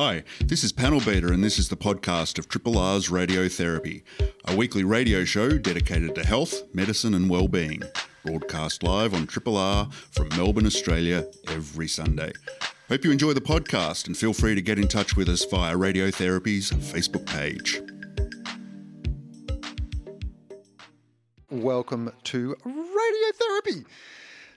Hi, this is Panel Beater, and this is the podcast of Triple R's Radiotherapy, a weekly radio show dedicated to health, medicine, and well-being. Broadcast live on Triple R from Melbourne, Australia, every Sunday. Hope you enjoy the podcast and feel free to get in touch with us via Radiotherapy's Facebook page. Welcome to Radiotherapy.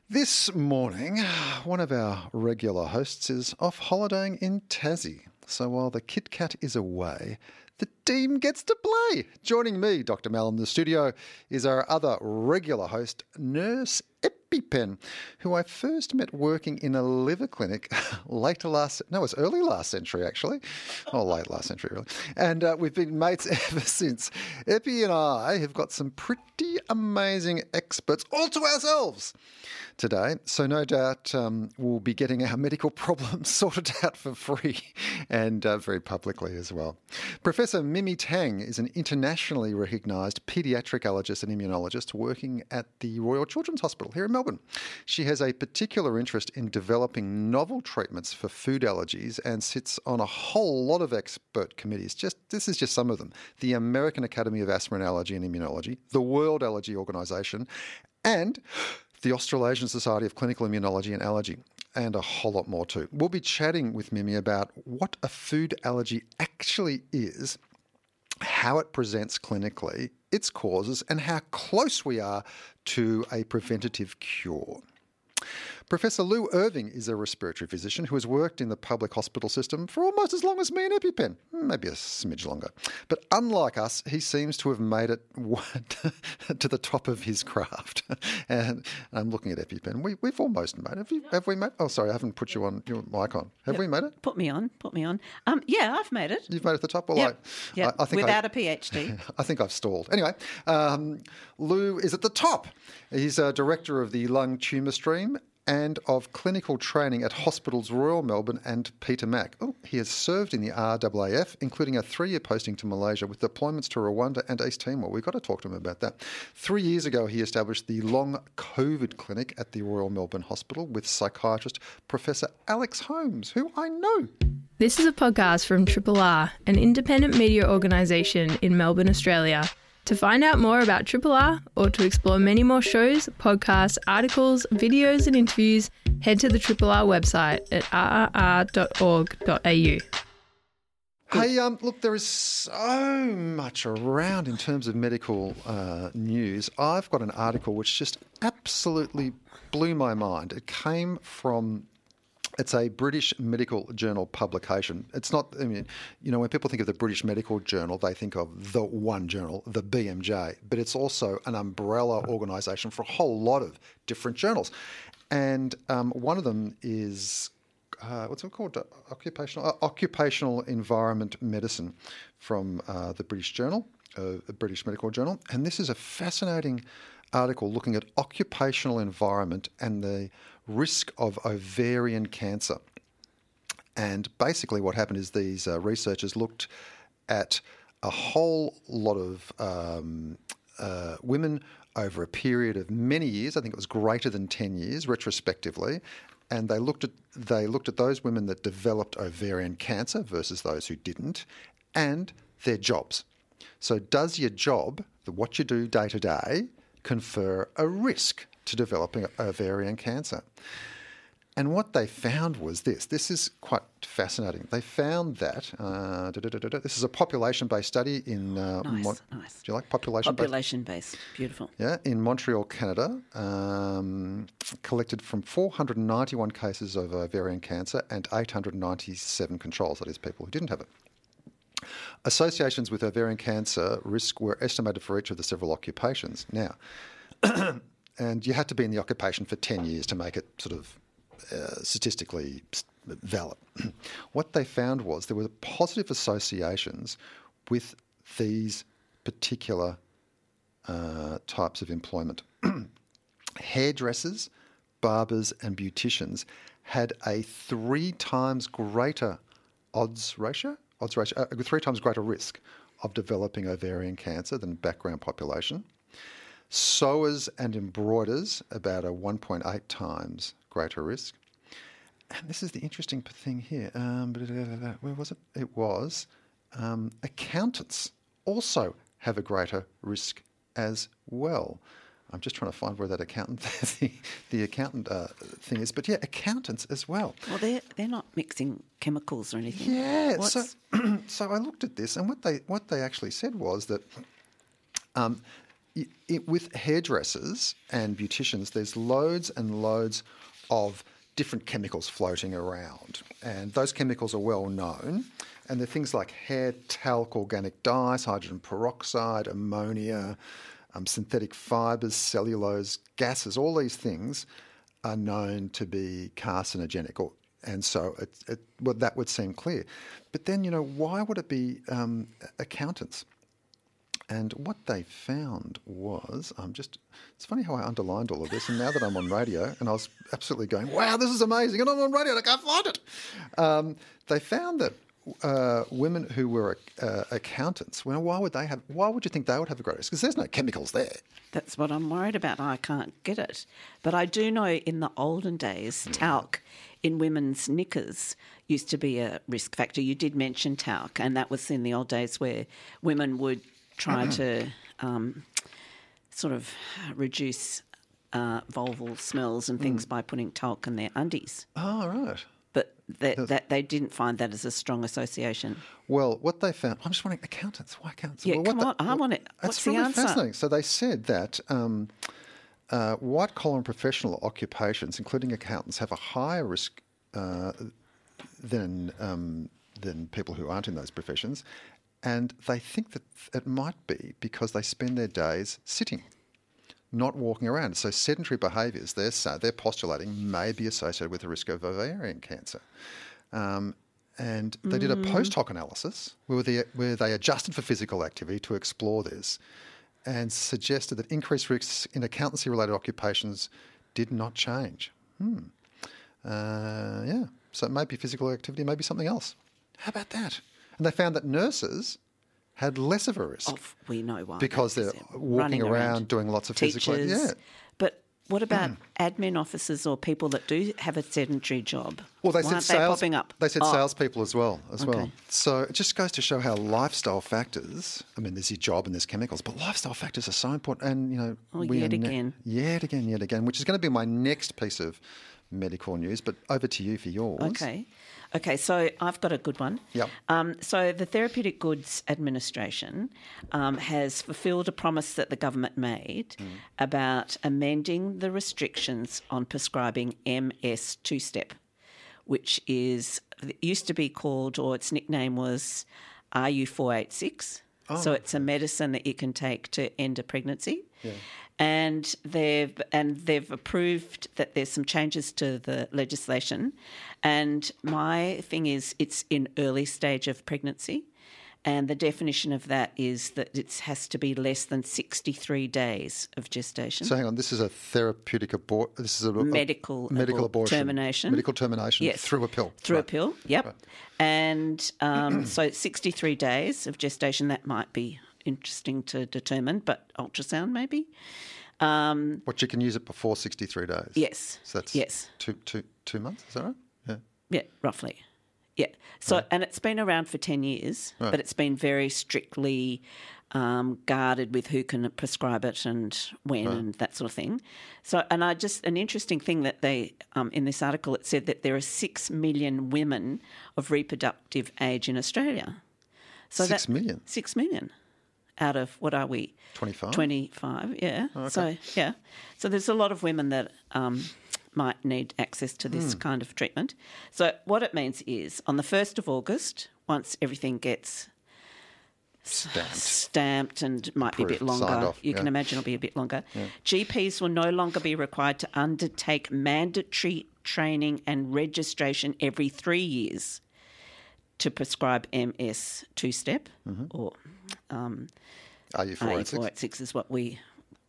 This morning, one of our regular hosts is off holidaying in Tassie. So while the Kit Kat is away, the team gets to play. Joining me, Dr. Mal, in the studio is our other regular host, Nurse EpiPen, who I first met working in a liver clinic late last, no, it was early last century actually, or late last century really. And uh, we've been mates ever since. Epi and I have got some pretty amazing experts all to ourselves today. So no doubt um, we'll be getting our medical problems sorted out for free and uh, very publicly as well. Professor Mimi Tang is an internationally recognised paediatric allergist and immunologist working at the Royal Children's Hospital here in Melbourne. She has a particular interest in developing novel treatments for food allergies and sits on a whole lot of expert committees. Just this is just some of them: the American Academy of Asthma and Allergy and Immunology, the World Allergy Organization, and the Australasian Society of Clinical Immunology and Allergy, and a whole lot more too. We'll be chatting with Mimi about what a food allergy actually is, how it presents clinically, its causes, and how close we are to a preventative cure. Professor Lou Irving is a respiratory physician who has worked in the public hospital system for almost as long as me and EpiPen, maybe a smidge longer. But unlike us, he seems to have made it to the top of his craft. and I'm looking at EpiPen. We, have almost made it. Have, you, have we made Oh, sorry, I haven't put you on your mic on. Have yep. we made it? Put me on. Put me on. Um, yeah, I've made it. You've made it to the top? Well, yep. I, yep. I, I think Without I, a PhD. I think I've stalled. Anyway, um, Lou is at the top. He's a director of the lung tumour stream and of clinical training at Hospitals Royal Melbourne and Peter Mac. Oh, he has served in the RAAF, including a three year posting to Malaysia with deployments to Rwanda and East Timor. We've got to talk to him about that. Three years ago, he established the Long COVID Clinic at the Royal Melbourne Hospital with psychiatrist Professor Alex Holmes, who I know. This is a podcast from Triple R, an independent media organisation in Melbourne, Australia. To find out more about Triple R or to explore many more shows, podcasts, articles, videos, and interviews, head to the Triple R website at rrr.org.au. Hey, um, look, there is so much around in terms of medical uh, news. I've got an article which just absolutely blew my mind. It came from it's a British medical journal publication. It's not, I mean, you know, when people think of the British Medical Journal, they think of the one journal, the BMJ, but it's also an umbrella organisation for a whole lot of different journals. And um, one of them is uh, what's it called? Uh, occupational uh, occupational environment medicine from uh, the British Journal, uh, the British Medical Journal, and this is a fascinating article looking at occupational environment and the risk of ovarian cancer. And basically, what happened is these uh, researchers looked at a whole lot of um, uh, women over a period of many years. I think it was greater than ten years, retrospectively, and they looked at they looked at those women that developed ovarian cancer versus those who didn't, and their jobs. So, does your job, what you do day to day, confer a risk to developing ovarian cancer. And what they found was this. This is quite fascinating. They found that uh, this is a population-based study in. Uh, nice, Mon- nice. Do you like population? Based? Population-based, beautiful. Yeah, in Montreal, Canada, um, collected from 491 cases of ovarian cancer and 897 controls. That is, people who didn't have it. Associations with ovarian cancer risk were estimated for each of the several occupations. Now, and you had to be in the occupation for 10 years to make it sort of uh, statistically valid. what they found was there were positive associations with these particular uh, types of employment. Hairdressers, barbers, and beauticians had a three times greater odds ratio, odds ratio, uh, three times greater risk of developing ovarian cancer than background population. Sewers and embroiders, about a 1.8 times greater risk. and this is the interesting thing here. Um, where was it? It was um, accountants also have a greater risk as well. I'm just trying to find where that accountant, the, the accountant uh, thing is. But yeah, accountants as well. Well, they're they're not mixing chemicals or anything. Yeah. What's, So, so I looked at this, and what they what they actually said was that um, i it, with hairdressers and beauticians, there's loads and loads of different chemicals floating around, and those chemicals are well known. And they're things like hair talc, organic dyes, hydrogen peroxide, ammonia, um, synthetic fibres, cellulose, gases. All these things are known to be carcinogenic, or, and so it, it, well, that would seem clear. But then, you know, why would it be um, accountants? And what they found was, I'm um, just, it's funny how I underlined all of this. And now that I'm on radio, and I was absolutely going, wow, this is amazing. And I'm on radio and I can't find it. Um, they found that uh, women who were uh, accountants, well, why would they have, why would you think they would have a greater risk? Because there's no chemicals there. That's what I'm worried about. I can't get it. But I do know in the olden days, talc in women's knickers used to be a risk factor. You did mention talc, and that was in the old days where women would try to um, sort of reduce uh, vulval smells and things by putting talc in their undies. Oh, right. That, that they didn't find that as a strong association. Well, what they found, I'm just wondering, accountants, why accountants? Yeah, well, what come on, I want it. That's the really answer? fascinating. So they said that um, uh, white collar and professional occupations, including accountants, have a higher risk uh, than um, than people who aren't in those professions, and they think that it might be because they spend their days sitting. Not walking around. So sedentary behaviours, they're, they're postulating, may be associated with the risk of ovarian cancer. Um, and they did a Mm. post hoc analysis where they, where they adjusted for physical activity to explore this and suggested that increased risks in accountancy related occupations did not change. Hmm. Uh, yeah. So it may be physical activity, maybe something else. How about that? And they found that nurses had less of a risk Of we know why because they're walking running around, doing lots of physical. teachers. Yeah. But what about mm. admin officers or people that do have a sedentary job? Well, they Why said aren't sales. they popping up? They said Oh, salespeople as well, as well. So it just goes to show how lifestyle factors. I mean, there's your job and there's chemicals, but lifestyle factors are so important. And you know, Oh, we yet ne- again. yet again, yet again, which is going to be my next piece of medical news. But over to you for yours. Okay. Okay, so I've got a good one. Yep. Um, so the Therapeutic Goods Administration um, has fulfilled a promise that the government made Mm. about amending the restrictions on prescribing MS two step, which is it used to be called, or its nickname was RU486. Oh. So it's a medicine that you can take to end a pregnancy. And they've and they've approved that there's some changes to the legislation. And my thing is it's in early stage of pregnancy. And the definition of that is that it has to be less than 63 days of gestation. So hang on, this is a therapeutic abort. This is a, a Medical medical abor- abortion termination. Medical termination Yes. through a pill. Through Right. a pill, yep. And um, so 63 days of gestation, that might be interesting to determine, but ultrasound maybe? Um, What you can use it before sixty-three days. yes. So that's yes. two two two months. Is that right? Yeah. Yeah, roughly. Yeah. So, and it's been around for 10 years, Right. but it's been very strictly um, guarded with who can prescribe it and when and that sort of thing. So, and I just, an interesting thing that they, um, in this article, it said that there are 6 million women of reproductive age in Australia. So Six that, million? 6 million out of, what are we? 25? 25, yeah. Okay. So, yeah. So there's a lot of women that um, might need access to this kind of treatment. So, what it means is on the 1st of August, once everything gets Stamped. stamped and might be a bit longer, off, you can imagine it'll be a bit longer, GPs will no longer be required to undertake mandatory training and registration every three years to prescribe MS two step Mm-hmm. or um, RU four eight six? Is what we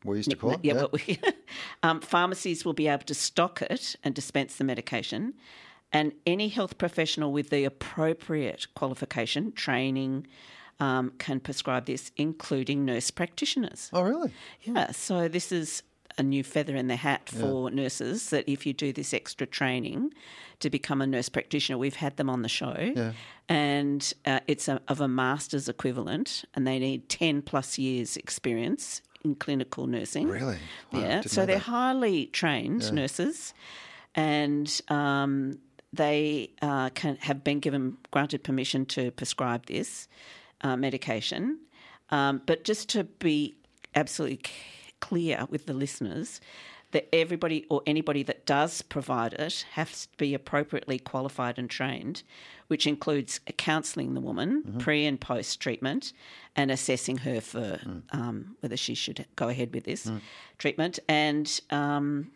We used to call it. yeah, what we, um, pharmacies will be able to stock it and dispense the medication, and any health professional with the appropriate qualification, training, um, can prescribe this, including nurse practitioners. Oh, really? Yeah, so this is a new feather in the hat for nurses that if you do this extra training to become a nurse practitioner, we've had them on the show, and uh, it's a, of a master's equivalent, and they need 10 plus years experience in clinical nursing. Really? Wow, yeah. So they're that. highly trained nurses, and um, they uh, can have been given granted permission to prescribe this uh, medication. Um, but just to be absolutely clear with the listeners, that everybody or anybody that does provide it has to be appropriately qualified and trained, which includes counselling the woman pre and post treatment and assessing her for um, whether she should go ahead with this treatment. And um,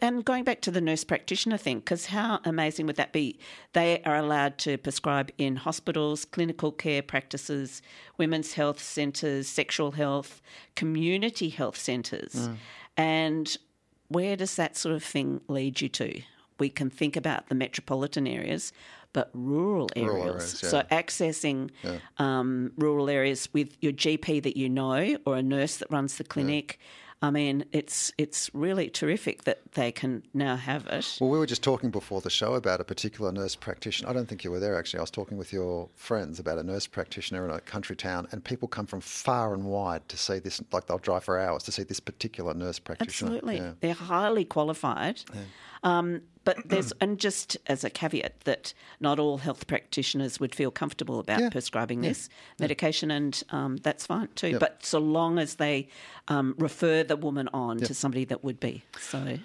and going back to the nurse practitioner thing, because how amazing would that be? They are allowed to prescribe in hospitals, clinical care practices, women's health centres, sexual health, community health centres. And where does that sort of thing lead you to? We can think about the metropolitan areas, but rural areas. Rural areas, yeah. So accessing um, rural areas with your GP that you know or a nurse that runs the clinic. I mean, it's it's really terrific that they can now have it. Well, we were just talking before the show about a particular nurse practitioner. I don't think you were there actually. I was talking with your friends about a nurse practitioner in a country town, and people come from far and wide to see this. Like they'll drive for hours to see this particular nurse practitioner. Absolutely, Yeah. they're highly qualified. Um, but there's and just as a caveat that not all health practitioners would feel comfortable about Yeah. prescribing this medication, and um, that's fine too. But so long as they um, refer the woman on to somebody that would be so.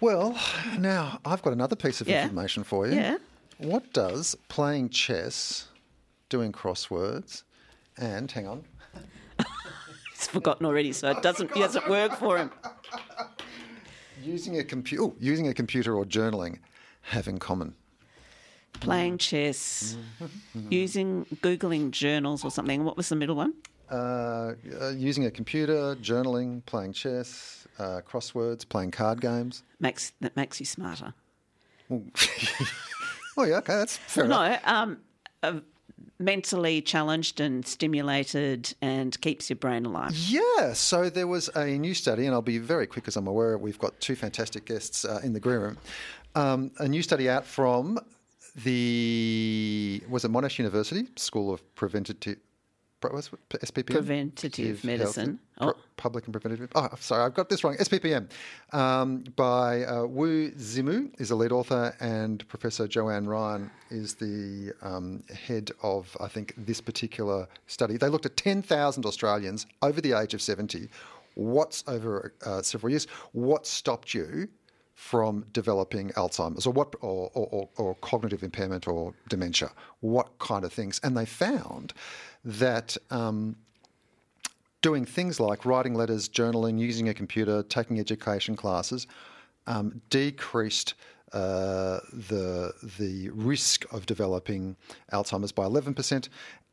Well, now I've got another piece of Yeah. information for you. Yeah. What does playing chess, doing crosswords, and hang on, He's forgotten already, so it doesn't it doesn't work for him. using a computer, using a computer or journaling have in common? Playing chess, using googling journals or something. What was the middle one? Uh, uh, using a computer, journaling, playing chess, uh, crosswords, playing card games. Makes that makes you smarter. Oh yeah, okay, that's fair enough. No, um, uh, mentally challenged and stimulated, and keeps your brain alive. Yeah, so there was a new study, and I'll be very quick because I'm aware we've got two fantastic guests uh, in the green room. Um, a new study out from the was it Monash University School of Preventative. What's? SPPM? Preventative medicine. Pro- Oh. Public and preventative. Oh, sorry, I've got this wrong. SPPM um, by uh, Wu Zimu is the lead author, and Professor Joanne Ryan is the um, head of, I think, this particular study. They looked at 10,000 Australians over the age of 70. What's over uh, several years? What stopped you from developing Alzheimer's or what or, or, or, or cognitive impairment or dementia? What kind of things? And they found that um, doing things like writing letters, journaling, using a computer, taking education classes, um, decreased uh, the the risk of developing Alzheimer's by 11%,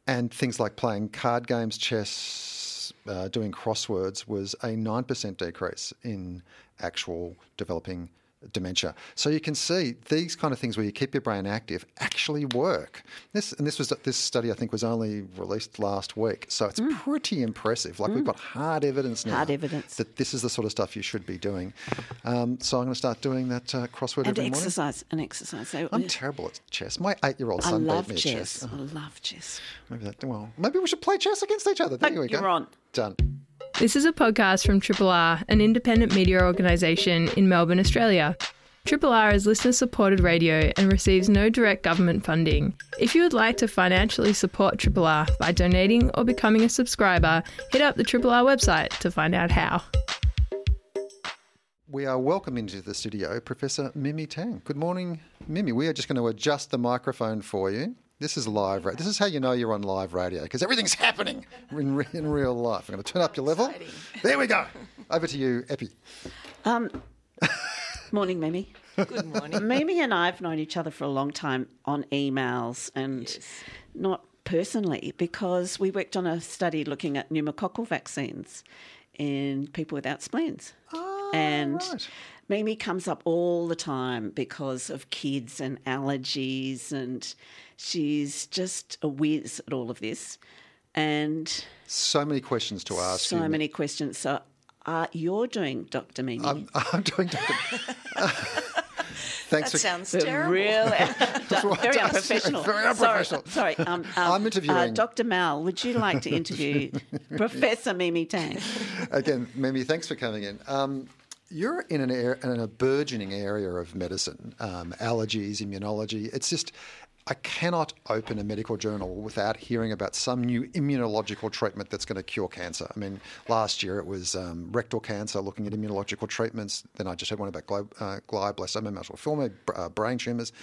and things like playing card games, chess, uh, doing crosswords was a 9% decrease in actual developing dementia. So you can see these kind of things where you keep your brain active actually work. This and this was this study I think was only released last week, so it's pretty impressive. Like we've got hard evidence now Mm. Hard evidence. that this is the sort of stuff you should be doing. Um, so I'm going to start doing that uh, crossword And every morning. exercise, and exercise. So, I'm terrible at chess. My eight-year-old I son love beat me chess. at chess. I love chess. Maybe that. Well, maybe we should play chess against each other. There Oh, we go. you're on. Done. This is a podcast from Triple R, an independent media organisation in Melbourne, Australia. Triple R is listener supported radio and receives no direct government funding. If you would like to financially support Triple R by donating or becoming a subscriber, hit up the Triple R website to find out how. We are welcome into the studio, Professor Mimi Tang. Good morning, Mimi. We are just going to adjust the microphone for you. This is live. ra- This is how you know you're on live radio because everything's happening in, re- in real life. I'm going to turn up your level. There we go. Over to you, Epi. Um, morning, Mimi. Good morning. Mimi and I have known each other for a long time on emails and not personally because we worked on a study looking at pneumococcal vaccines in people without spleens. and right. Mimi comes up all the time because of kids and allergies, and she's just a whiz at all of this. And So many questions to ask so you. many questions. So uh, you're doing, Dr. Mimi. I'm, I'm doing. Thanks That for. sounds terrible. real, very Yes, unprofessional. very unprofessional. Sorry, sorry. Um, um, I'm interviewing- Uh, Dr. Mal. Would you like to interview Professor Mimi Tang? Again, Mimi, thanks for coming in. Um, you're in an air, in a burgeoning area of medicine, um, allergies, immunology. It's just, I cannot open a medical journal without hearing about some new immunological treatment that's going to cure cancer. I mean, last year it was um, rectal cancer, looking at immunological treatments. Then I just had one about uh, glioblastoma, myeloma, uh, brain tumours.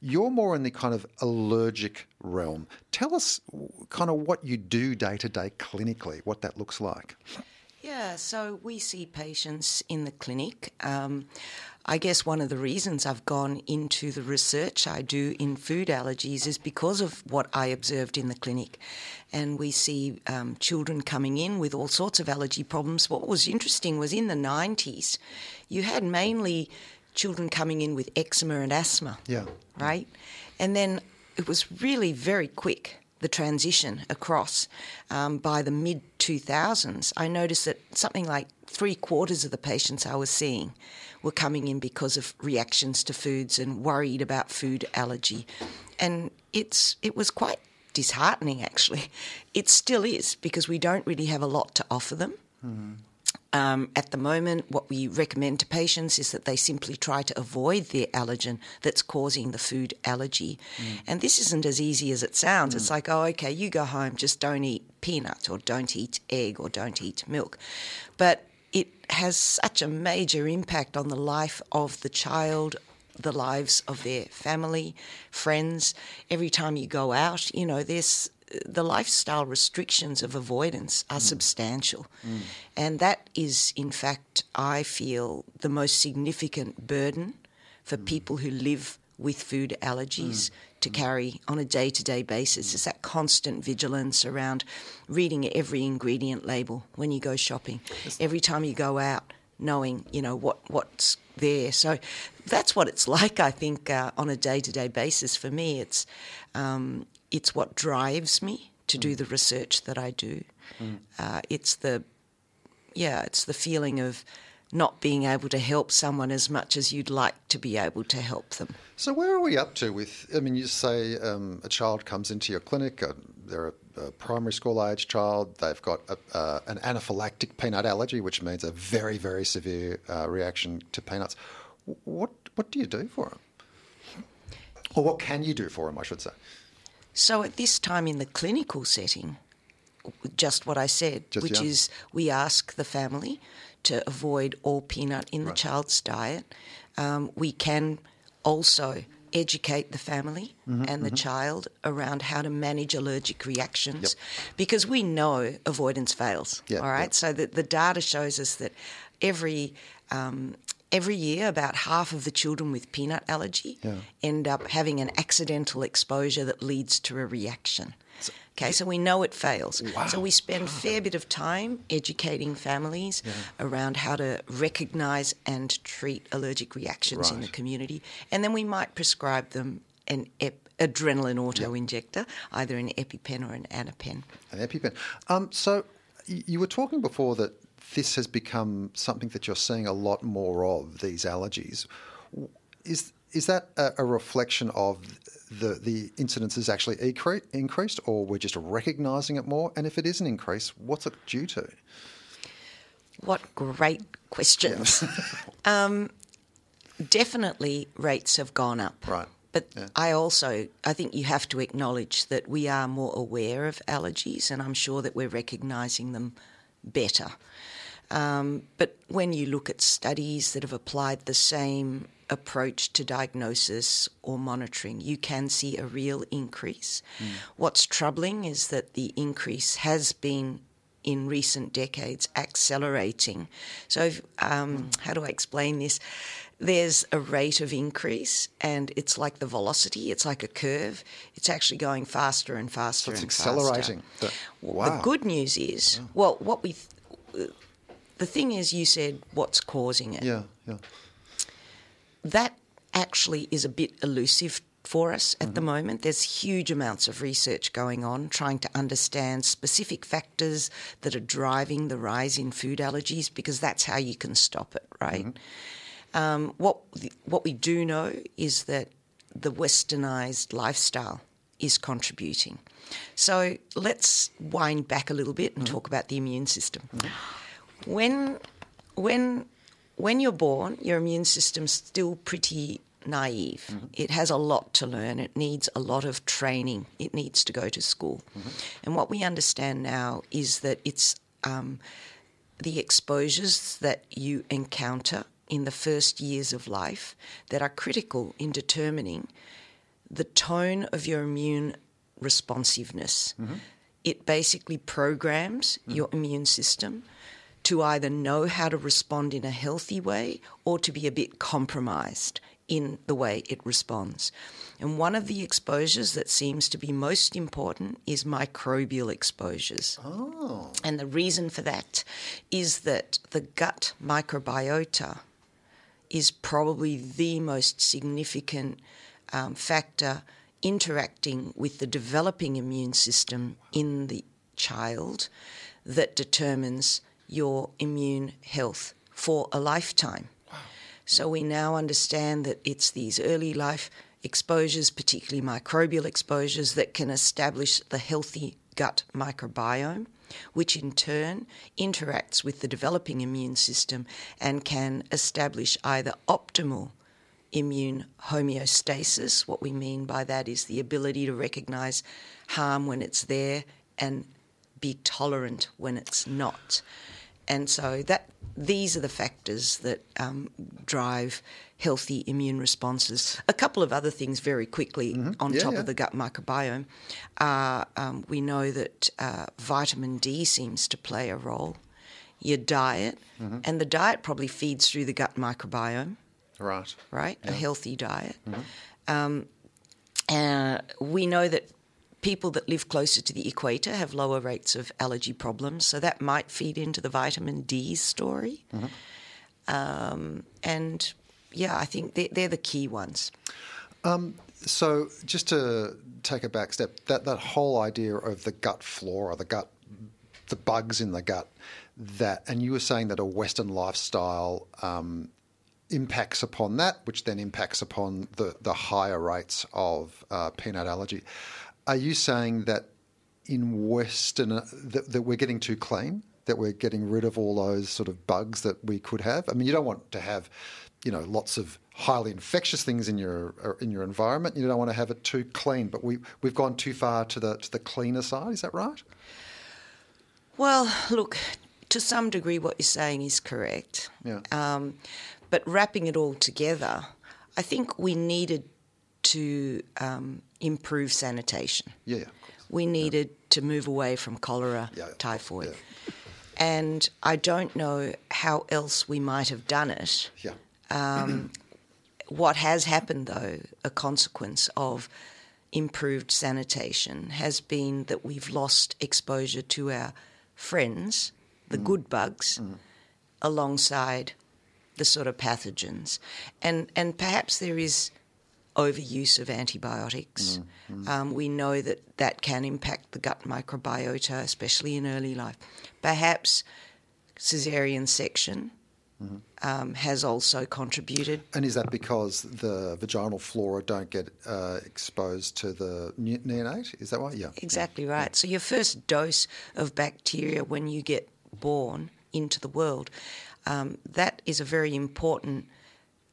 You're more in the kind of allergic realm. Tell us kind of what you do day to day clinically, what that looks like. Yeah, so we see patients in the clinic. Um, I guess one of the reasons I've gone into the research I do in food allergies is because of what I observed in the clinic. And we see um, children coming in with all sorts of allergy problems. What was interesting was in the 90s, you had mainly children coming in with eczema and asthma. Yeah. Right? And then it was really very quick the transition across um, by the mid 2000s, I noticed that something like three quarters of the patients I was seeing were coming in because of reactions to foods and worried about food allergy. And it's it was quite disheartening actually. It still is because we don't really have a lot to offer them. Mm-hmm. Um, at the moment, what we recommend to patients is that they simply try to avoid the allergen that's causing the food allergy. Mm. And this isn't as easy as it sounds. It's mm. like, oh, okay, you go home, just don't eat peanut or don't eat egg or don't eat milk. But it has such a major impact on the life of the child, the lives of their family, friends. Every time you go out, you know, there's the lifestyle restrictions of avoidance are mm. substantial. Mm. And that is, in fact, I feel the most significant burden for mm. people who live with food allergies to carry on a day to day basis. Is that constant vigilance around reading every ingredient label when you go shopping, every time you go out, knowing, you know, what, what's there. So that's what it's like, I think, uh, on a day to day basis. For me, it's, um, it's what drives me to do the research that I do. Uh, it's the yeah, it's the feeling of not being able to help someone as much as you'd like to be able to help them. So where are we up to with? I mean, you say um, a child comes into your clinic. Uh, they're a, a primary school age child. They've got a, uh, an anaphylactic peanut allergy, which means a very very severe uh, reaction to peanuts. What what do you do for them? Or what can you do for them? I should say. So at this time in the clinical setting, just what I said, Just, which is we ask the family to avoid all peanut in the child's diet. Um, we can also educate the family Mm-hmm, and the child around how to manage allergic reactions because we know avoidance fails. Yeah, all right, yeah. so the, the data shows us that every um, every year about half of the children with peanut allergy Yeah. end up having an accidental exposure that leads to a reaction. Okay, so we know it fails. So we spend a fair bit of time educating families around how to recognise and treat allergic reactions in the community, and then we might prescribe them an ep- adrenaline auto injector, either an EpiPen or an Anapen. An EpiPen. Um, so you were talking before that this has become something that you're seeing a lot more of these allergies. Is is that a, reflection of the the incidences actually incre- increased, or we're just recognising it more? And if it is an increase, what's it due to? What great questions. um, definitely rates have gone up. Right. But Yeah. I also, I think you have to acknowledge that we are more aware of allergies, and I'm sure that we're recognising them better. Um, but when you look at studies that have applied the same approach to diagnosis or monitoring, you can see a real increase. What's troubling is that the increase has been in recent decades accelerating. So, um, how do I explain this? There's a rate of increase, and it's like the velocity. It's like a curve. It's actually going faster and faster it's and accelerating. faster. The- The good news is, well, what we, th- the thing is, you said what's causing it Yeah, yeah. That actually is a bit elusive for us at the moment. There's huge amounts of research going on trying to understand specific factors that are driving the rise in food allergies because that's how you can stop it, right? Mm-hmm. Um, what what we do know is that the westernized lifestyle is contributing. So let's wind back a little bit and mm-hmm. talk about the immune system. Mm-hmm. When when when you're born, your immune system's still pretty naive. Mm-hmm. It has a lot to learn. It needs a lot of training. It needs to go to school. Mm-hmm. And what we understand now is that it's um, the exposures that you encounter in the first years of life that are critical in determining the tone of your immune responsiveness. Mm-hmm. It basically programs your immune system to either know how to respond in a healthy way or to be a bit compromised in the way it responds. And one of the exposures that seems to be most important is microbial exposures. Oh. And the reason for that is that the gut microbiota is probably the most significant um, factor interacting with the developing immune system in the child that determines your immune health for a lifetime. So we now understand that it's these early life exposures, particularly microbial exposures, that can establish the healthy gut microbiome, which in turn interacts with the developing immune system and can establish either optimal immune homeostasis. What we mean by that is the ability to recognize harm when it's there and be tolerant when it's not. And so that these are the factors that um, drive healthy immune responses. A couple of other things, very quickly, on Yeah, top yeah. of the gut microbiome. Uh, um, we know that uh, vitamin D seems to play a role. Your diet, and the diet probably feeds through the gut microbiome Right. right? A healthy diet. Um, uh, we know that people that live closer to the equator have lower rates of allergy problems, so that might feed into the vitamin D story. Um, and yeah, I think they're, they're the key ones. So, just to take a back step, that, that whole idea of the gut flora, the gut, the bugs in the gut, that, and you were saying that a Western lifestyle um, impacts upon that, which then impacts upon the, the higher rates of uh, peanut allergy. Are you saying that in Western, uh, that, that we're getting too clean? That we're getting rid of all those sort of bugs that we could have. I mean, you don't want to have, you know, lots of highly infectious things in your uh, in your environment. You don't want to have it too clean. But we we've gone too far to the to the cleaner side. Is that right? Well, look, to some degree, what you're saying is correct. Yeah. Um, but wrapping it all together, I think we needed to um, improve sanitation. Yeah. yeah. We needed to move away from cholera, Yeah, typhoid. yeah. And I don't know how else we might have done it. Yeah. Um, what has happened, though, a consequence of improved sanitation, has been that we've lost exposure to our friends, the mm. good bugs, mm. alongside the sort of pathogens. And, and perhaps there is overuse of antibiotics. Um, we know that that can impact the gut microbiota, especially in early life. Perhaps caesarean section um, has also contributed. And is that because the vaginal flora don't get uh, exposed to the ne- neonate? Is that why? Yeah. Exactly right. So your first dose of bacteria when you get born into the world, um, that is a very important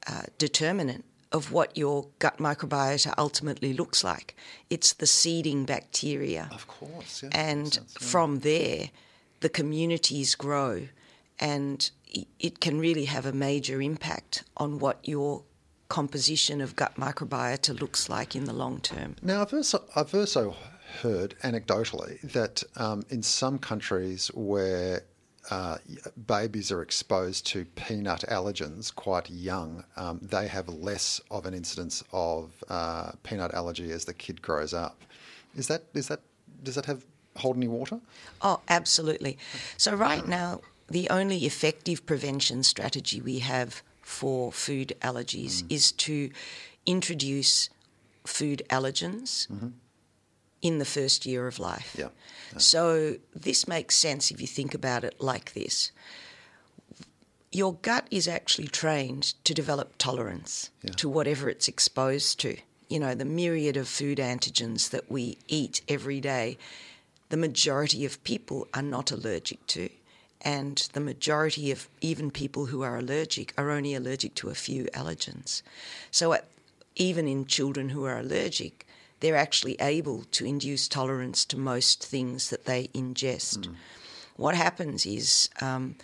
uh, determinant of what your gut microbiota ultimately looks like. It's the seeding bacteria. Of course. Yeah. and sense, yeah. from there, the communities grow, and it can really have a major impact on what your composition of gut microbiota looks like in the long term. Now, I've also, I've also heard anecdotally that um, in some countries where uh, babies are exposed to peanut allergens quite young, um, they have less of an incidence of uh, peanut allergy as the kid grows up. Is that is that does that have hold any water? Oh, absolutely. So, right now, the only effective prevention strategy we have for food allergies is to introduce food allergens in the first year of life. Yeah. So this makes sense if you think about it like this. Your gut is actually trained to develop tolerance Yeah. to whatever it's exposed to. You know, the myriad of food antigens that we eat every day, the majority of people are not allergic to. And the majority of even people who are allergic are only allergic to a few allergens. So, at, even in children who are allergic, they're actually able to induce tolerance to most things that they ingest. Hmm. What happens is um,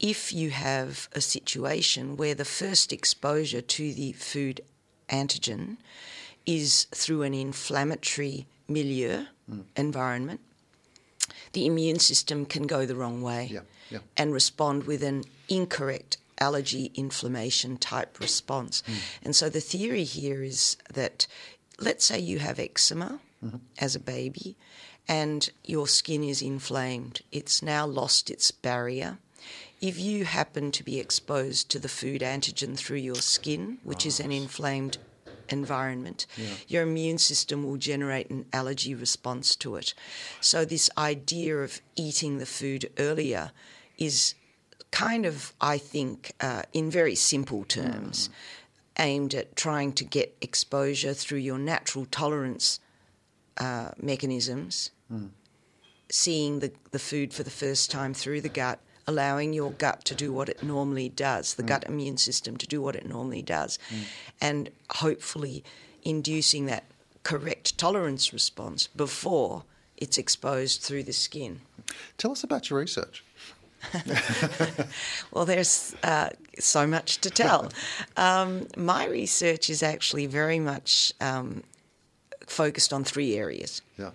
if you have a situation where the first exposure to the food antigen is through an inflammatory milieu hmm. environment, the immune system can go the wrong way Yeah, yeah. and respond with an incorrect allergy inflammation type response. Hmm. And so the theory here is that let's say you have eczema as a baby and your skin is inflamed, it's now lost its barrier. If you happen to be exposed to the food antigen through your skin, which is an inflamed environment, your immune system will generate an allergy response to it. So, this idea of eating the food earlier is kind of, I think, uh, in very simple terms, aimed at trying to get exposure through your natural tolerance uh, mechanisms, hmm. seeing the, the food for the first time through the gut, allowing your gut to do what it normally does, the hmm. gut immune system to do what it normally does, hmm. and hopefully inducing that correct tolerance response before it's exposed through the skin. Tell us about your research. Well, there's uh, so much to tell. um, my research is actually very much um, focused on three areas. Yeah.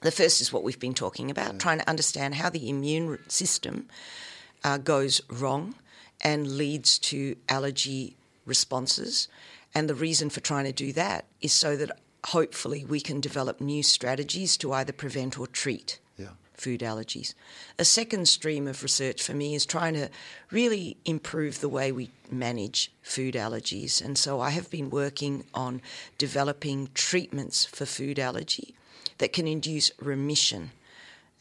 The first is what we've been talking about, trying to understand how the immune system uh, goes wrong and leads to allergy responses. And the reason for trying to do that is so that hopefully we can develop new strategies to either prevent or treat Yeah. Food allergies. A second stream of research for me is trying to really improve the way we manage food allergies. And so I have been working on developing treatments for food allergy that can induce remission.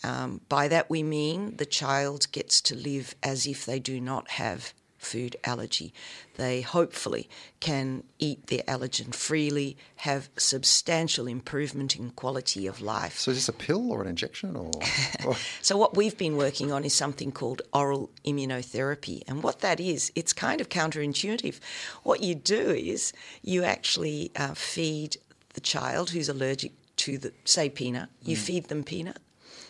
Um, by that we mean the child gets to live as if they do not have food allergy. They hopefully can eat their allergen freely, have substantial improvement in quality of life. So is this a pill or an injection or? or So what we've been working on is something called oral immunotherapy, and what that is, it's kind of counterintuitive. What you do is you actually uh, feed the child who's allergic to the say peanut. You mm. feed them peanut.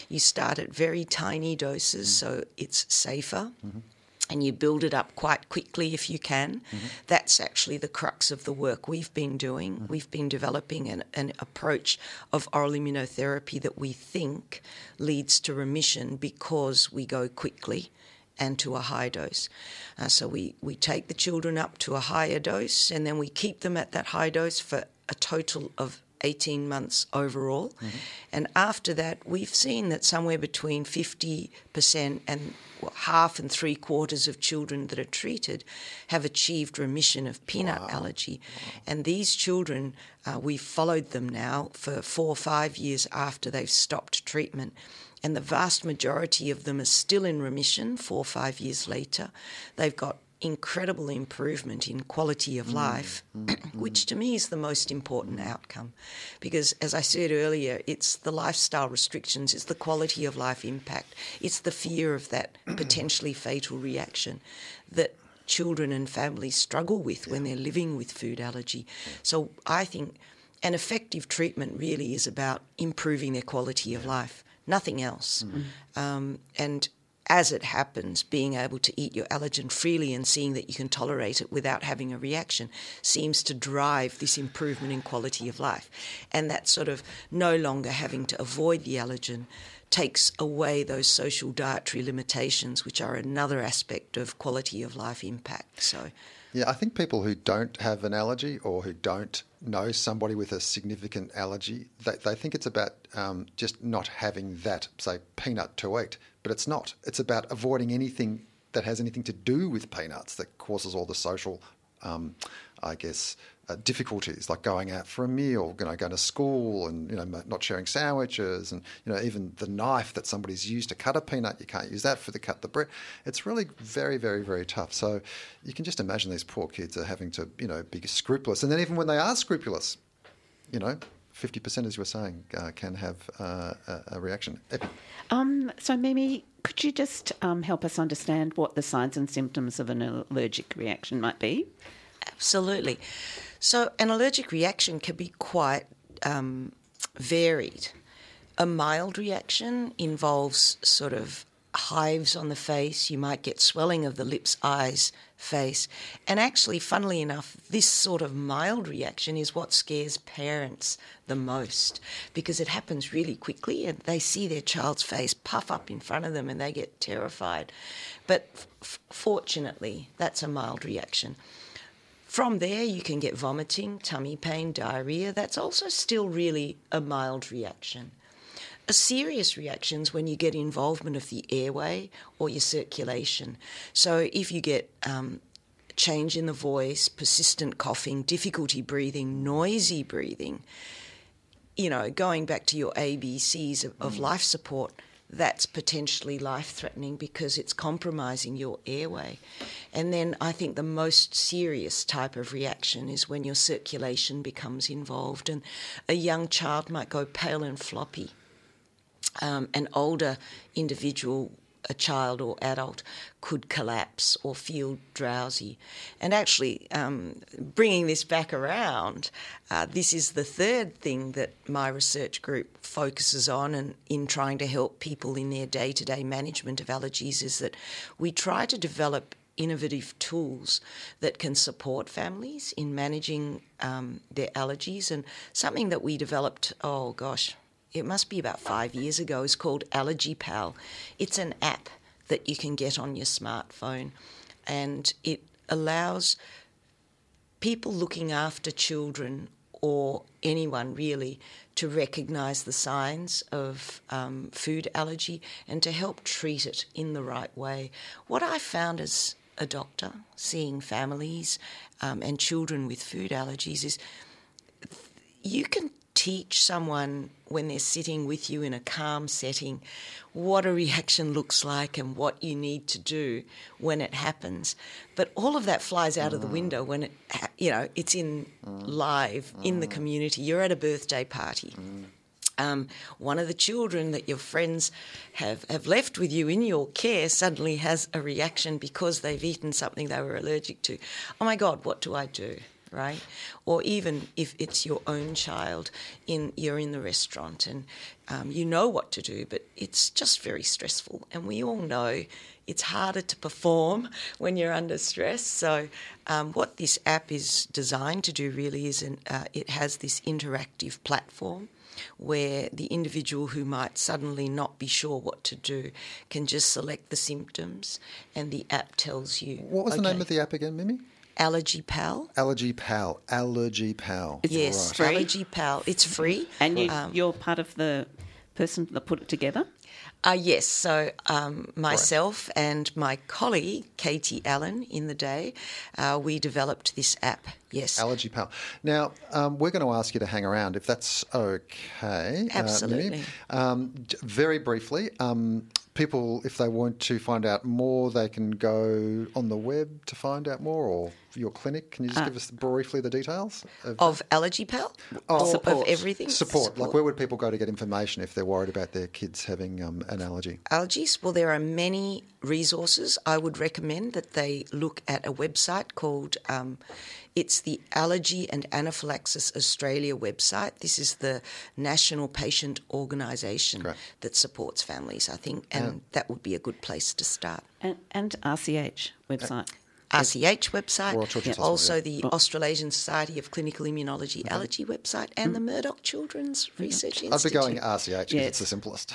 You start at very tiny doses, mm. so it's safer. Mm-hmm. And you build it up quite quickly if you can. That's actually the crux of the work we've been doing. We've been developing an, an approach of oral immunotherapy that we think leads to remission because we go quickly and to a high dose. Uh, so we, we take the children up to a higher dose and then we keep them at that high dose for a total of 18 months overall. And after that, we've seen that somewhere between 50% and half and three quarters of children that are treated have achieved remission of peanut allergy. And these children, uh, we've followed them now for four or five years after they've stopped treatment. And the vast majority of them are still in remission four or five years later. They've got incredible improvement in quality of mm, life, mm, mm. which to me is the most important outcome. Because, as I said earlier, it's the lifestyle restrictions, it's the quality of life impact, it's the fear of that potentially fatal reaction that children and families struggle with when they're living with food allergy. So, I think an effective treatment really is about improving their quality of life, nothing else. Um, and as it happens, being able to eat your allergen freely and seeing that you can tolerate it without having a reaction seems to drive this improvement in quality of life. And that sort of no longer having to avoid the allergen takes away those social dietary limitations, which are another aspect of quality of life impact. So, yeah, I think people who don't have an allergy or who don't know somebody with a significant allergy, they, they think it's about um, just not having that, say, peanut to eat. But it's not. It's about avoiding anything that has anything to do with peanuts that causes all the social, um, I guess, uh, difficulties like going out for a meal, you know, going to school, and you know, not sharing sandwiches, and you know, even the knife that somebody's used to cut a peanut, you can't use that for the cut the bread. It's really very, very, very tough. So you can just imagine these poor kids are having to, you know, be scrupulous, and then even when they are scrupulous, you know, 50%, as you were saying, uh, can have uh, a, a, reaction. Epi. Um, so, Mimi, could you just um, help us understand what the signs and symptoms of an allergic reaction might be? Absolutely. So, an allergic reaction can be quite um, varied. A mild reaction involves sort of hives on the face, you might get swelling of the lips, eyes, face. And actually, funnily enough, this sort of mild reaction is what scares parents the most because it happens really quickly and they see their child's face puff up in front of them and they get terrified. But f- fortunately, that's a mild reaction. From there, you can get vomiting, tummy pain, diarrhea. That's also still really a mild reaction. A serious reactions when you get involvement of the airway or your circulation. So if you get um, change in the voice, persistent coughing, difficulty breathing, noisy breathing, you know, going back to your ABCs of, of mm. life support, that's potentially life threatening because it's compromising your airway. And then I think the most serious type of reaction is when your circulation becomes involved, and a young child might go pale and floppy um, an older individual, a child or adult, could collapse or feel drowsy. And actually, um, bringing this back around, uh, this is the third thing that my research group focuses on and in trying to help people in their day to day management of allergies is that we try to develop innovative tools that can support families in managing um, their allergies. And something that we developed, oh gosh, it must be about five years ago, is called Allergy Pal. It's an app that you can get on your smartphone, and it allows people looking after children or anyone really to recognise the signs of um, food allergy and to help treat it in the right way. What I found as a doctor, seeing families um, and children with food allergies, is you can teach someone when they're sitting with you in a calm setting what a reaction looks like and what you need to do when it happens. But all of that flies out mm. of the window when it, you know, it's in mm. live mm. in the mm. community. You're at a birthday party. Mm. Um, one of the children that your friends have, have left with you in your care suddenly has a reaction because they've eaten something they were allergic to. Oh my God, what do I do? Right? Or even if it's your own child, in you're in the restaurant and um, you know what to do, but it's just very stressful. And we all know it's harder to perform when you're under stress. So, um, what this app is designed to do really is an, uh, it has this interactive platform where the individual who might suddenly not be sure what to do can just select the symptoms and the app tells you. What was okay, the name of the app again, Mimi? Allergy Pal. Allergy Pal. Allergy Pal. yes, right. Allergy Pal. It's free. And you, um, you're part of the person that put it together? Uh, yes, so um, myself right. and my colleague, Katie Allen, in the day, uh, we developed this app. Yes. Allergy Pal. Now, um, we're going to ask you to hang around if that's okay. Uh, Absolutely. Uh, very briefly, um, people, if they want to find out more, they can go on the web to find out more, or your clinic. Can you just uh, give us briefly the details of, of Allergy Pal? Oh, support. of everything. Support. support. Like where would people go to get information if they're worried about their kids having um, an allergy? Allergies. Well, there are many resources. I would recommend that they look at a website called. Um, it's the Allergy and Anaphylaxis Australia website. This is the national patient organisation that supports families, I think, and that would be a good place to start. And, and RCH website. RCH website, also the Australasian Society of Clinical Immunology mm-hmm. Allergy website, and mm the Murdoch Children's Research Institute. I'd be going RCH because it's the simplest.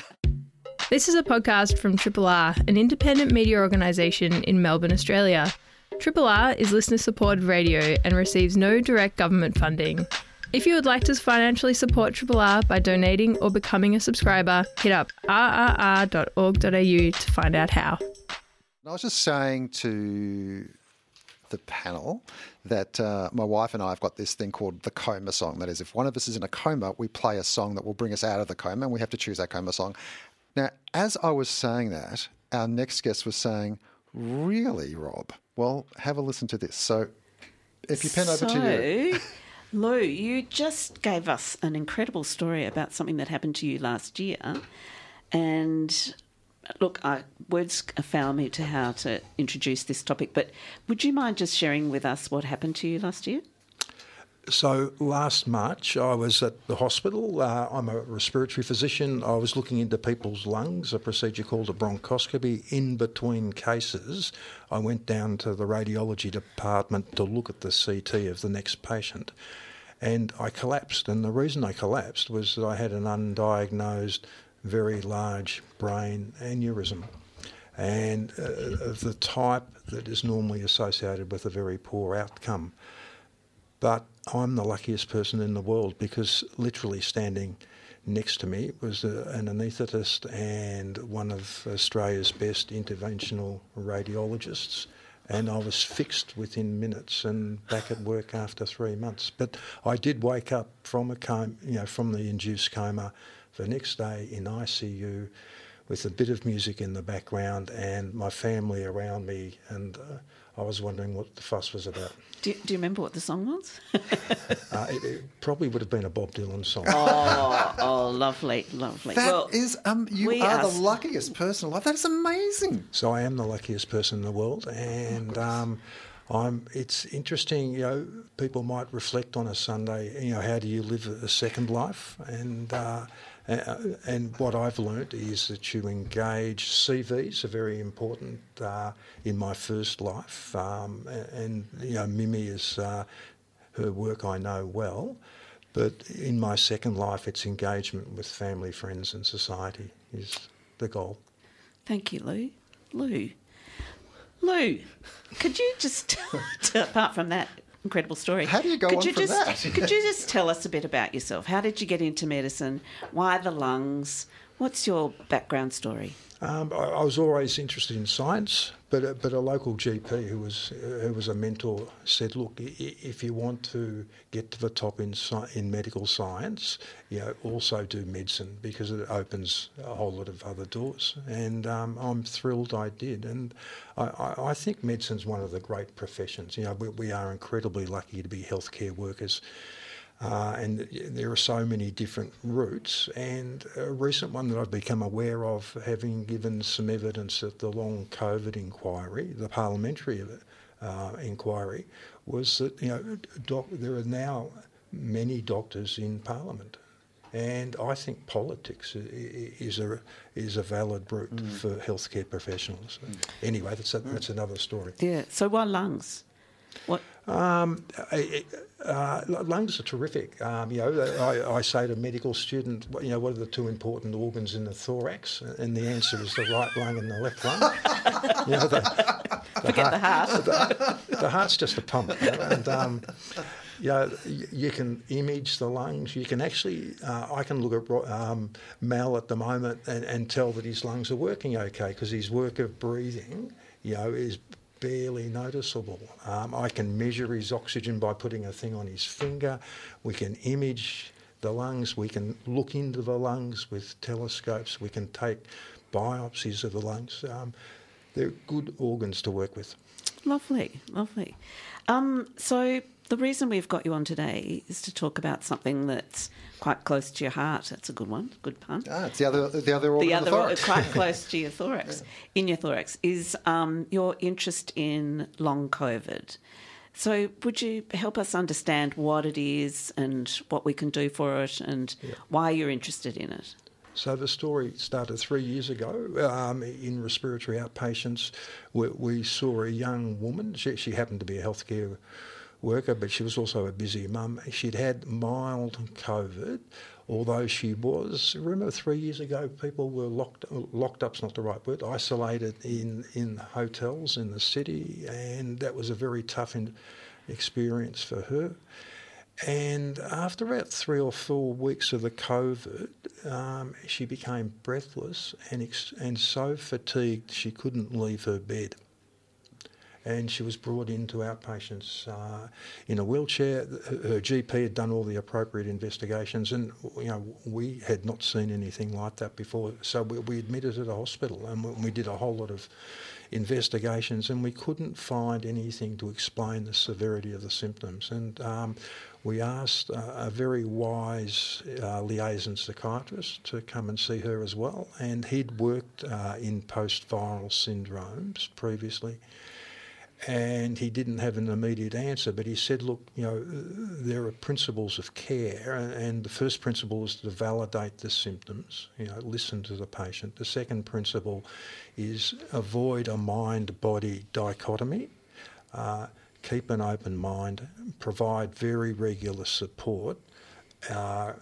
This is a podcast from Triple R, an independent media organisation in Melbourne, Australia. Triple R is listener supported radio and receives no direct government funding. If you would like to financially support Triple R by donating or becoming a subscriber, hit up rrr.org.au to find out how. I was just saying to the panel that uh, my wife and I have got this thing called the coma song. That is, if one of us is in a coma, we play a song that will bring us out of the coma, and we have to choose our coma song. Now, as I was saying that, our next guest was saying, Really, Rob? Well, have a listen to this. So, EpiPen over to you. Lou, you just gave us an incredible story about something that happened to you last year. And look, I, words fail me to how to introduce this topic, but would you mind just sharing with us what happened to you last year? So last March, I was at the hospital. Uh, I'm a respiratory physician. I was looking into people's lungs, a procedure called a bronchoscopy. In between cases, I went down to the radiology department to look at the CT of the next patient. And I collapsed. And the reason I collapsed was that I had an undiagnosed, very large brain aneurysm. And uh, of the type that is normally associated with a very poor outcome. But I'm the luckiest person in the world because literally standing next to me was a, an anaesthetist and one of Australia's best interventional radiologists. And I was fixed within minutes and back at work after three months. But I did wake up from a coma, you know, from the induced coma the next day in ICU with a bit of music in the background and my family around me and uh, I was wondering what the fuss was about. Do, do you remember what the song was? uh, it, it, probably would have been a Bob Dylan song. Oh, oh, lovely, lovely. That well, is, um, you we are are- the luckiest person alive. That is amazing. So I am the luckiest person in the world, and um, I'm. It's interesting. You know, people might reflect on a Sunday. You know, how do you live a second life? And uh, and what I've learnt is that you engage. CVs are very important uh, in my first life, um, and you know, Mimi is uh, her work I know well. But in my second life, it's engagement with family, friends, and society is the goal. Thank you, Lou. Lou. Lou, could you just, apart from that incredible story, How do you go could on you from just, that? could you just tell us a bit about yourself? How did you get into medicine? Why the lungs? What's your background story? Um, I, I was always interested in science, but a, but a local GP who was uh, who was a mentor said, "Look, if you want to get to the top in in medical science, you know, also do medicine because it opens a whole lot of other doors." And um, I'm thrilled I did, and I, I, I think medicine's one of the great professions. You know, we, we are incredibly lucky to be healthcare workers. Uh, and there are so many different routes. And a recent one that I've become aware of, having given some evidence at the long COVID inquiry, the parliamentary uh, inquiry, was that you know doc- there are now many doctors in Parliament. And I think politics i- i- is a is a valid route for healthcare professionals. Anyway, that's a, that's another story. Yeah. So why lungs? What? Um, I- uh, lungs are terrific. Um, you know, I, I say to medical students, what- you know, what are the two important organs in the thorax? And the answer is the right lung and the left lung. you know, the, Forget the heart. the heart's just a pump, you know, and um, you, know, you can image the lungs. You can actually, uh, I can look at um, Mal at the moment and, and tell that his lungs are working okay because his work of breathing, you know, is barely noticeable. Um, I can measure his oxygen by putting a thing on his finger. We can image the lungs. We can look into the lungs with telescopes. We can take biopsies of the lungs. Um, they're good organs to work with. Lovely, lovely. Um, so the reason we've got you on today is to talk about something that's quite close to your heart. That's a good one, good pun. Ah, it's the other, the other organ the other, the thorax. quite close to your thorax, in your thorax, is um, your interest in long COVID. So, would you help us understand what it is and what we can do for it and why you're interested in it? So the story started three years ago um, in respiratory outpatients. We, we saw a young woman. She, she happened to be a healthcare worker, but she was also a busy mum. She'd had mild COVID, although she was. Remember, three years ago, people were locked. Locked up's not the right word. Isolated in in hotels in the city, and that was a very tough experience for her. And after about three or four weeks of the COVID, um, she became breathless and, ex- and so fatigued she couldn't leave her bed. And she was brought into outpatients uh, in a wheelchair. Her GP had done all the appropriate investigations, and you know we had not seen anything like that before. So we, we admitted her to hospital, and we, we did a whole lot of investigations, and we couldn't find anything to explain the severity of the symptoms. And um, we asked uh, a very wise uh, liaison psychiatrist to come and see her as well, and he'd worked uh, in post-viral syndromes previously. And he didn't have an immediate answer, but he said, Look, you know, there are principles of care, and the first principle is to validate the symptoms, you know, listen to the patient. The second principle is avoid a mind body dichotomy. Uh, keep an open mind, provide very regular support, uh,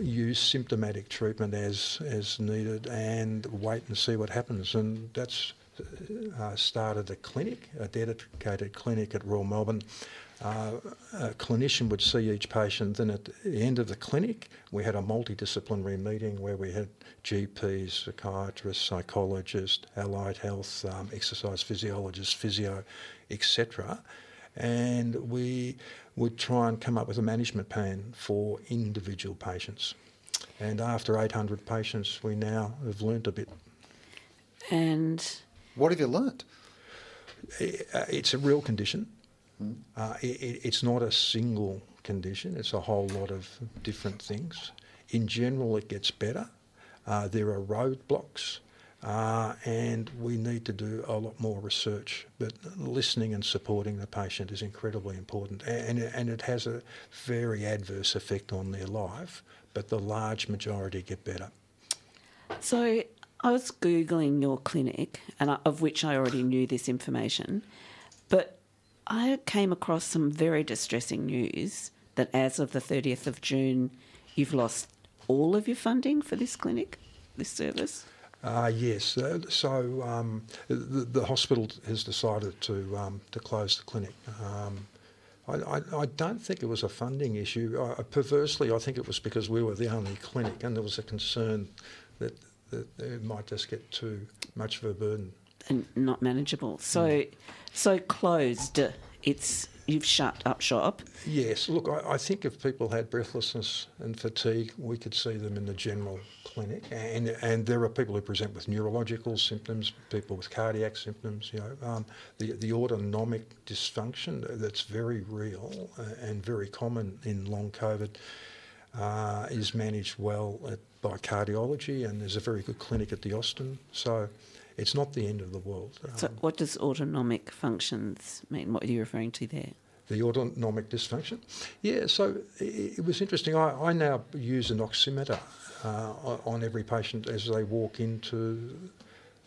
use symptomatic treatment as as needed, and wait and see what happens. And that's uh, started a clinic, a dedicated clinic at Royal Melbourne. Uh, a clinician would see each patient. Then at the end of the clinic, we had a multidisciplinary meeting where we had GPs, psychiatrists, psychologists, allied health, um, exercise physiologists, physio, etc and we would try and come up with a management plan for individual patients. And after 800 patients, we now have learnt a bit. And what have you learnt? Uh, it's a real condition. Mm. Uh, it, it's not a single condition. It's a whole lot of different things. In general, it gets better. Uh, there are roadblocks. Uh, and we need to do a lot more research. But listening and supporting the patient is incredibly important, and, and it has a very adverse effect on their life, but the large majority get better. So I was Googling your clinic, and I, of which I already knew this information, but I came across some very distressing news that as of the 30th of June, you've lost all of your funding for this clinic, this service. Uh, yes. Uh, so um, the, the, hospital has decided to um, to close the clinic. Um, I, I, I, don't think it was a funding issue. I, perversely, I think it was because we were the only clinic, and there was a concern that, that it might just get too much of a burden and not manageable. So, mm. so closed. It's you've shut up shop. Yes. Look, I, I think if people had breathlessness and fatigue, we could see them in the general clinic, and and there are people who present with neurological symptoms, people with cardiac symptoms. You know, um, the the autonomic dysfunction that's very real uh, and very common in long COVID uh, is managed well at, by cardiology, and there's a very good clinic at the Austin. So. It's not the end of the world. So, um, what does autonomic functions mean? What are you referring to there? the autonomic dysfunction. Yeah, so it, it was interesting. I, I, now use an oximeter uh, on every patient as they walk into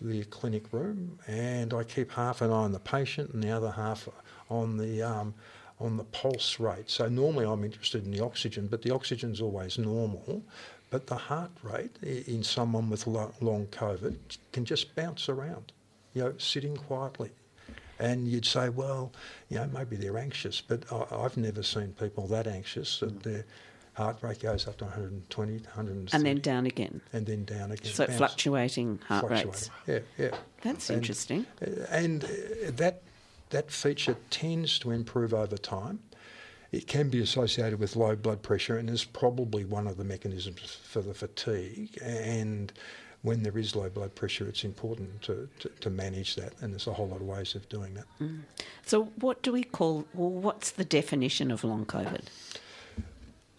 the clinic room, and I keep half an eye on the patient and the other half on the um, on the pulse rate. So normally I'm interested in the oxygen, but the oxygen's always normal. But the heart rate in someone with long COVID can just bounce around, you know, sitting quietly. And you'd say, well, you know, maybe they're anxious, but I, have never seen people that anxious that they're heart rate goes up to 120, 130. And then down again. And then down again. So Bounce. fluctuating heart fluctuating. rates. Yeah, yeah. That's and, interesting. And uh, that, that feature tends to improve over time. It can be associated with low blood pressure and is probably one of the mechanisms for the fatigue. And when there is low blood pressure, it's important to, to, to, manage that, and there's a whole lot of ways of doing that. Mm. So, what do we call, well, what's the definition of long COVID?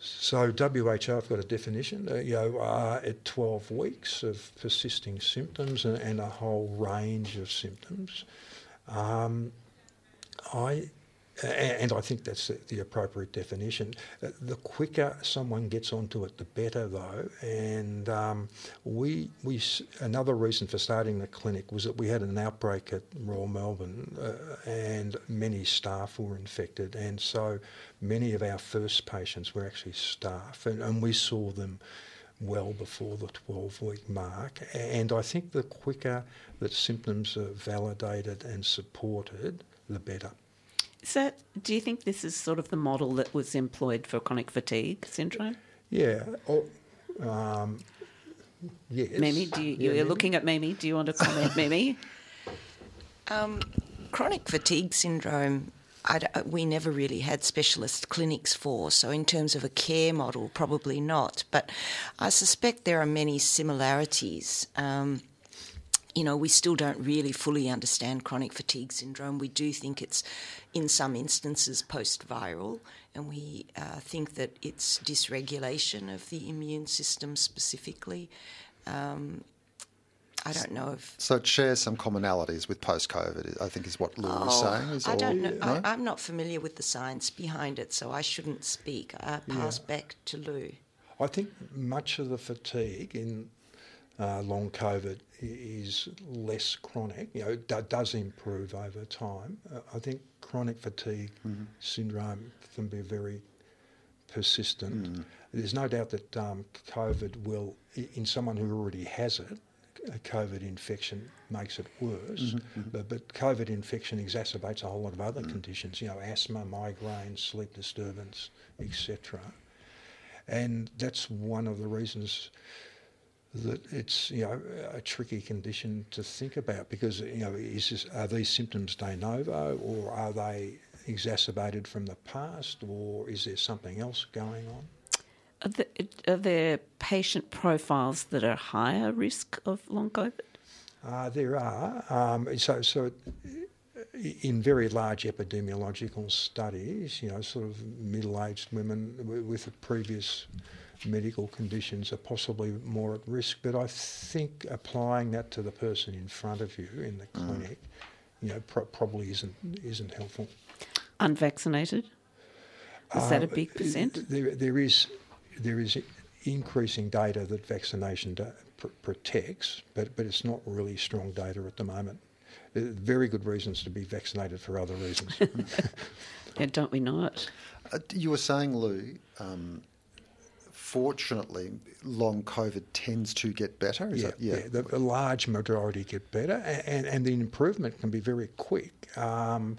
So WHO have got a definition, uh, you know, uh, at 12 weeks of persisting symptoms and, and a whole range of symptoms. Um, I and I think that's the appropriate definition. Uh, the quicker someone gets onto it, the better, though. And um, we, we, another reason for starting the clinic was that we had an outbreak at Royal Melbourne, uh, and many staff were infected, and so many of our first patients were actually staff, and, and we saw them well before the 12 week mark. And I think the quicker that symptoms are validated and supported, the better. So, do you think this is sort of the model that was employed for chronic fatigue syndrome? Yeah. Oh, um, yes. Mimi, do you, you're looking at Mimi. Do you want to comment, Mimi? Um, chronic fatigue syndrome, we never really had specialist clinics for. So, in terms of a care model, probably not. But I suspect there are many similarities. Um, you know, we still don't really fully understand chronic fatigue syndrome. We do think it's, in some instances, post viral, and we uh, think that it's dysregulation of the immune system specifically. Um, I don't know if. So it shares some commonalities with post COVID, I think is what Lou oh, was saying. Is I all, don't know. No? I, am not familiar with the science behind it, so I shouldn't speak. I pass yeah. back to Lou. I think much of the fatigue in uh, long COVID is less chronic. You know, it does improve over time. Uh, I think chronic fatigue mm-hmm. syndrome can be very persistent. Mm. There's no doubt that um, COVID will, in someone who already has it, a COVID infection makes it worse, mm-hmm, mm-hmm. But, but COVID infection exacerbates a whole lot of other mm. conditions, you know, asthma, migraine, sleep disturbance, etc. And that's one of the reasons that it's you know a tricky condition to think about because you know is this, are these symptoms de novo or are they exacerbated from the past or is there something else going on? Are there, are there patient profiles that are higher risk of long COVID? Uh, there are. Um, so, so in very large epidemiological studies, you know, sort of middle-aged women with a previous medical conditions are possibly more at risk. But I think applying that to the person in front of you in the mm. clinic, you know, pro- probably isn't isn't helpful. Unvaccinated. Is uh, that a uh, big percent? There, there is there is increasing data that vaccination da- pr- protects, but but it's not really strong data at the moment. very good reasons to be vaccinated for other reasons. yeah, don't we know it? Uh, you were saying, Lou, um, fortunately, long COVID tends to get better. Yeah, that, yeah, yeah, the, the, large majority get better, and, and the improvement can be very quick. Um,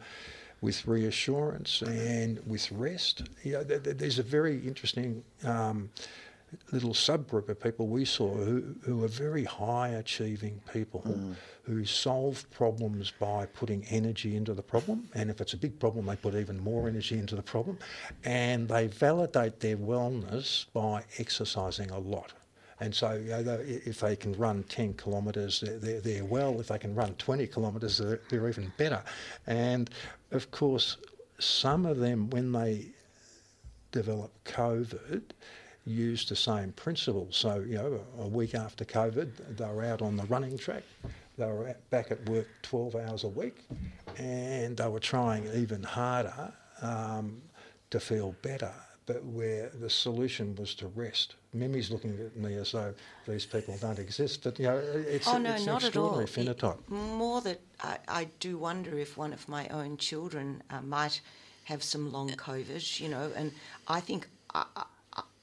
with reassurance and with rest, yeah, there's a very interesting um, little subgroup of people we saw who, who are very high achieving people mm. who solve problems by putting energy into the problem. And if it's a big problem, they put even more energy into the problem. And they validate their wellness by exercising a lot. And so, you know, if they can run 10 kilometres, they're, they're, well. If they can run 20 kilometres, they're, they're even better. And of course, some of them, when they develop COVID, used the same principles. So, you know, a week after COVID, they were out on the running track. They were back at work 12 hours a week, and they were trying even harder um, to feel better. But where the solution was to rest. Mimi's looking at me as though these people don't exist, but you know, it's, oh, no, it's not an extraordinary at all. phenotype. It, more that I, I, do wonder if one of my own children uh, might have some long COVID, you know, and I think I,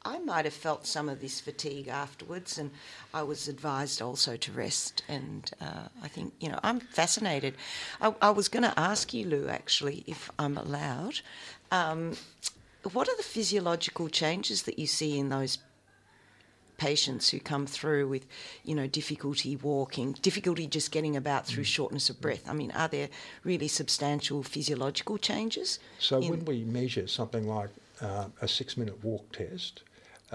I might have felt some of this fatigue afterwards, and I was advised also to rest. And uh, I think, you know, I'm fascinated. I, I was going to ask you, Lou, actually, if I'm allowed, um, what are the physiological changes that you see in those patients who come through with, you know, difficulty walking, difficulty just getting about through mm. shortness of breath? I mean, are there really substantial physiological changes? So when we measure something like uh, a six-minute walk test,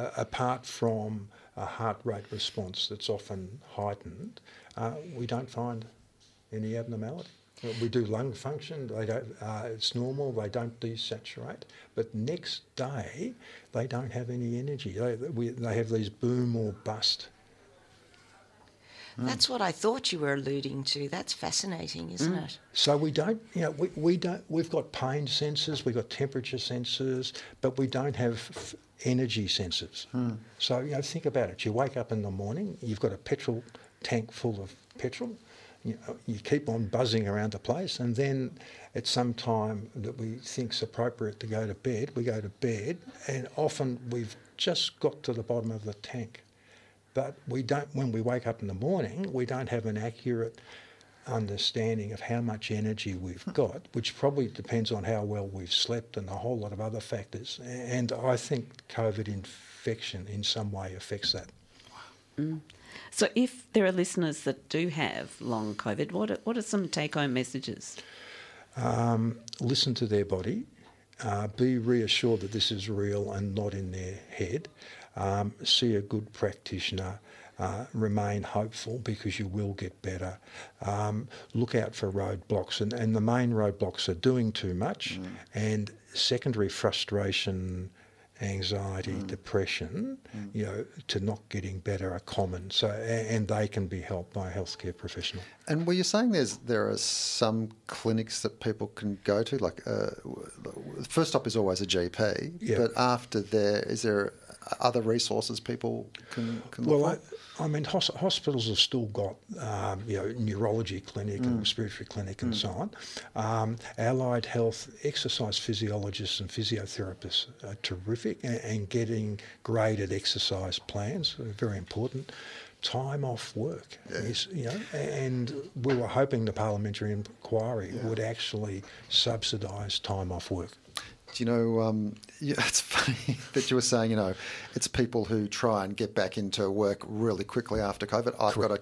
uh, apart from a heart rate response that's often heightened, uh, we don't find any abnormality. We do lung function, they don't, uh, it's normal, they don't desaturate, but next day they don't have any energy. They, we, they have these boom or bust. That's what I thought you were alluding to. That's fascinating, isn't mm. it? So we don't, you know, we, we don't. We've got pain sensors, we've got temperature sensors, but we don't have energy sensors. Hmm. So, you know, think about it. You wake up in the morning, you've got a petrol tank full of petrol, you, know, you keep on buzzing around the place, and then at some time that we think's appropriate to go to bed, we go to bed, and often we've just got to the bottom of the tank. But we don't, when we wake up in the morning, we don't have an accurate understanding of how much energy we've hmm. got, which probably depends on how well we've slept and a whole lot of other factors. And I think COVID infection in some way affects that. Mm. So, if there are listeners that do have long COVID, what are, what are some take home messages? um, listen to their body, uh, be reassured that this is real and not in their head, um, see a good practitioner. Uh, remain hopeful because you will get better. Um, look out for roadblocks, and, and the main roadblocks are doing too much mm. and secondary frustration, anxiety, mm. depression, mm. you know, to not getting better are common. So, and they can be helped by a healthcare professional. And were you saying there's there are some clinics that people can go to? Like, uh, first stop is always a GP, but after there, is there other resources people can, can look well, for? I, I mean, hos- hospitals have still got, um, you know, neurology clinic mm. and respiratory clinic and mm. so on. Um, allied health, exercise physiologists and physiotherapists are terrific, and, and getting graded exercise plans are very important time off work. Yeah. Is, you know, and we were hoping the parliamentary inquiry yeah. would actually subsidise time off work. Do you know, um, it's funny that you were saying, you know, it's people who try and get back into work really quickly after COVID. I've Correct. got a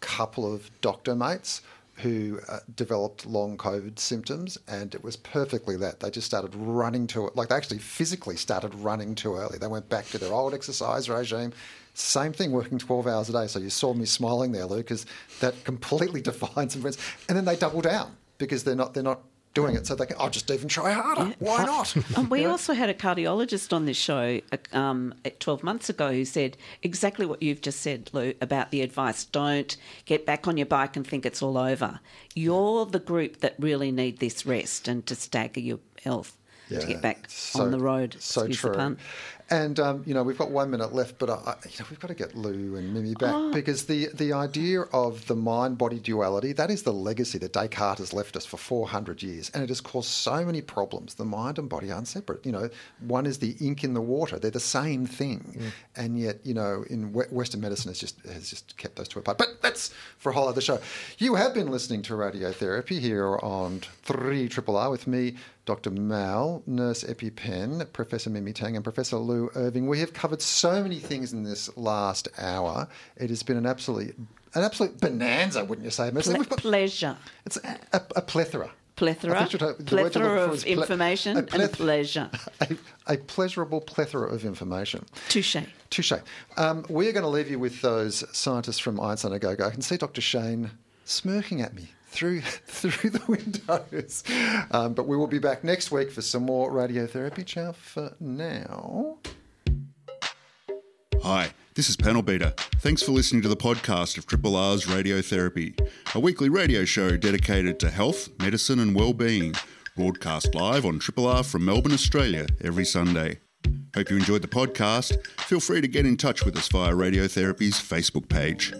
couple of doctor mates who uh, developed long COVID symptoms, and it was perfectly that. They just started running to it, like they actually physically started running too early. They went back to their old exercise regime. Same thing, working 12 hours a day. So you saw me smiling there, Lou, because that completely defines them. And then they double down because they're not they're not doing it so they can, I'll just even try harder. Yeah. Why not? And we also had a cardiologist on this show um, 12 months ago who said exactly what you've just said, Lou, about the advice. Don't get back on your bike and think it's all over. You're the group that really need this rest and to stagger your health. Yeah, to get back so, on the road. So true. And um, you know we've got one minute left, but I, you know we've got to get Lou and Mimi back oh. because the the idea of the mind body duality that is the legacy that Descartes has left us for four hundred years, and it has caused so many problems. The mind and body aren't separate. You know, one is the ink in the water; they're the same thing, mm. and yet you know in Western medicine has just has just kept those two apart. But that's for a whole other show. You have been listening to radiotherapy here on three Triple R with me, Dr. Mal, Nurse EpiPen, Professor Mimi Tang, and Professor Lou Irving. We have covered so many things in this last hour. It has been an absolute an absolute bonanza, wouldn't you say? Ple- got, pleasure. It's a, a, a plethora. Plethora, plethora of information a pleth- and pleasure. A, a, pleasurable plethora of information. Touche. Touche. Um, we're going to leave you with those scientists from Einstein A Go Go. I can see Dr. Shane smirking at me through through the windows. Um, but we will be back next week for some more radiotherapy. Ciao for now. Hi, this is Panel Beater. Thanks for listening to the podcast of Triple R's Radiotherapy, a weekly radio show dedicated to health, medicine, and well-being. Broadcast live on Triple R from Melbourne, Australia, every Sunday. Hope you enjoyed the podcast. Feel free to get in touch with us via Radiotherapy's Facebook page.